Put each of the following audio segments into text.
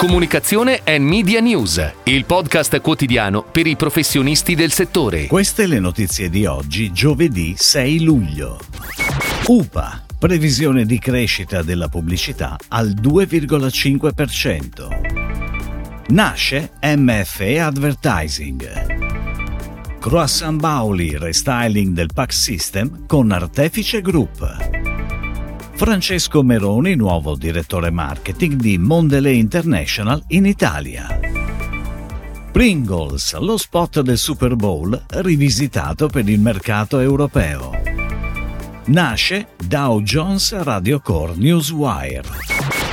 Comunicazione e Media News, il podcast quotidiano per i professionisti del settore. Queste le notizie di oggi, giovedì 6 luglio. UPA, previsione di crescita della pubblicità al 2,5%. Nasce MFE Advertising. Croissant Bauli restyling del Pack System con Artefice Group. Francesco Meroni, nuovo direttore marketing di Mondelez International in Italia. Pringles, lo spot del Super Bowl rivisitato per il mercato europeo. Nasce Dow Jones Radio Core Newswire.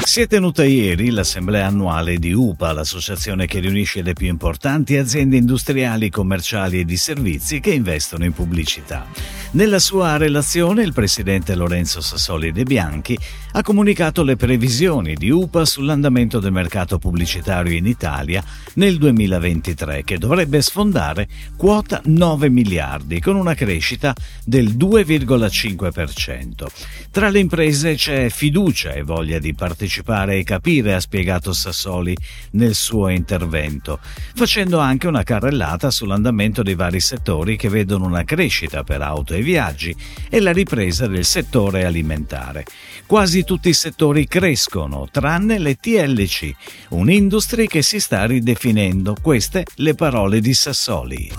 Si è tenuta ieri l'assemblea annuale di UPA, l'associazione che riunisce le più importanti aziende industriali, commerciali e di servizi che investono in pubblicità. Nella sua relazione il presidente Lorenzo Sassoli De Bianchi ha comunicato le previsioni di UPA sull'andamento del mercato pubblicitario in Italia nel 2023 che dovrebbe sfondare quota 9 miliardi con una crescita del 2,5%. Tra le imprese c'è fiducia e voglia di partecipare e capire, ha spiegato Sassoli nel suo intervento, facendo anche una carrellata sull'andamento dei vari settori che vedono una crescita per auto e viaggi e la ripresa del settore alimentare. Quasi tutti i settori crescono, tranne le TLC, un'industria che si sta ridefinendo. Queste le parole di Sassoli.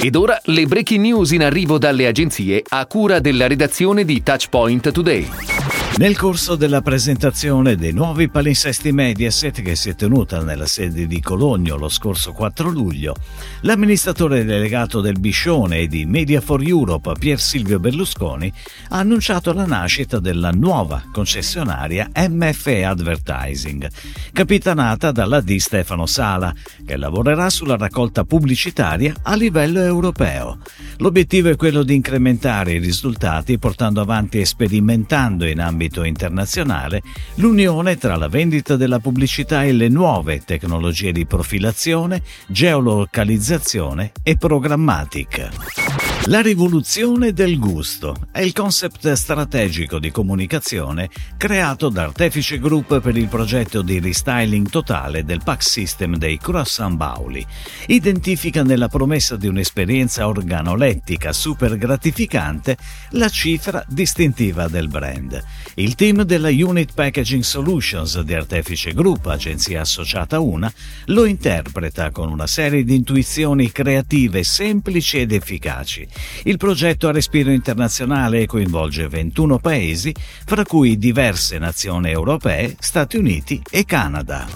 Ed ora le breaking news in arrivo dalle agenzie a cura della redazione di Touchpoint Today. Nel corso della presentazione dei nuovi palinsesti Mediaset che si è tenuta nella sede di Cologno lo scorso 4 luglio, l'amministratore delegato del Biscione e di Media for Europe Pier Silvio Berlusconi ha annunciato la nascita della nuova concessionaria MFE Advertising, capitanata dalla D Stefano Sala, che lavorerà sulla raccolta pubblicitaria a livello europeo. L'obiettivo è quello di incrementare i risultati portando avanti e sperimentando in ambito ambito internazionale l'unione tra la vendita della pubblicità e le nuove tecnologie di profilazione, geolocalizzazione e programmatica. La rivoluzione del gusto è il concept strategico di comunicazione creato da Artefice Group per il progetto di restyling totale del pack system dei Croissant Bauli. Identifica nella promessa di un'esperienza organolettica super gratificante la cifra distintiva del brand. Il team della Unit Packaging Solutions di Artefice Group, agenzia associata una, lo interpreta con una serie di intuizioni creative semplici ed efficaci il progetto ha respiro internazionale e coinvolge 21 paesi, fra cui diverse nazioni europee, Stati Uniti e Canada.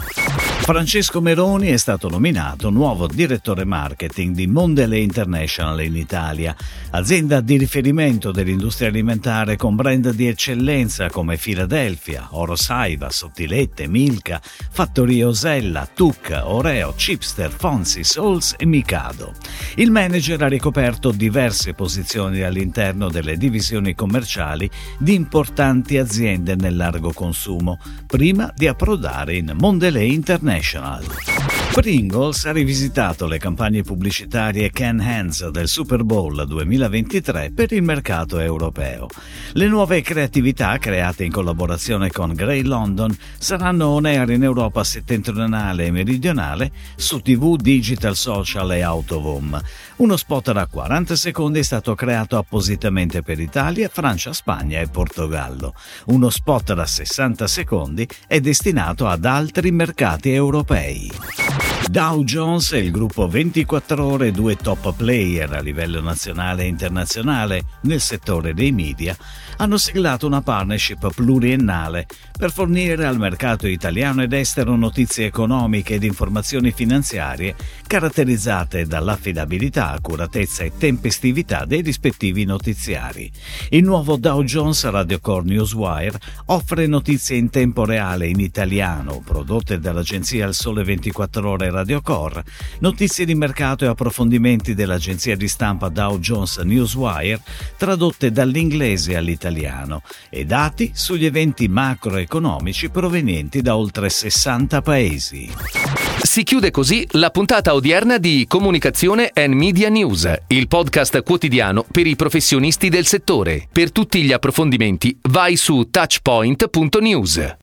Francesco Meroni è stato nominato nuovo direttore marketing di Mondelez International in Italia, azienda di riferimento dell'industria alimentare con brand di eccellenza come Philadelphia, Oro Saiva, Sottilette, Milka, Fattoria Osella, Tucca, Oreo, Chipster, Fonsi, Souls e Mikado. Il manager ha ricoperto diverse posizioni all'interno delle divisioni commerciali di importanti aziende nel largo consumo, prima di approdare in Mondelez International. Pringles ha rivisitato le campagne pubblicitarie Can Hands del Super Bowl 2023 per il mercato europeo. Le nuove creatività create in collaborazione con Grey London saranno on air in Europa settentrionale e meridionale su TV, digital, social e autovom. Uno spot da 40 secondi è stato creato appositamente per Italia, Francia, Spagna e Portogallo. Uno spot da 60 secondi è destinato ad altri mercati europei. Dow Jones e il gruppo 24 ore, due top player a livello nazionale e internazionale nel settore dei media, hanno siglato una partnership pluriennale per fornire al mercato italiano ed estero notizie economiche ed informazioni finanziarie caratterizzate dall'affidabilità, accuratezza e tempestività dei rispettivi notiziari. Il nuovo Dow Jones Radio Core Newswire offre notizie in tempo reale in italiano prodotte dall'agenzia Il Sole 24 Ore Radio Core, notizie di mercato e approfondimenti dell'agenzia di stampa Dow Jones Newswire tradotte dall'inglese all'italiano italiano e dati sugli eventi macroeconomici provenienti da oltre 60 paesi. Si chiude così la puntata odierna di Comunicazione and Media News, il podcast quotidiano per i professionisti del settore. Per tutti gli approfondimenti vai su touchpoint.news.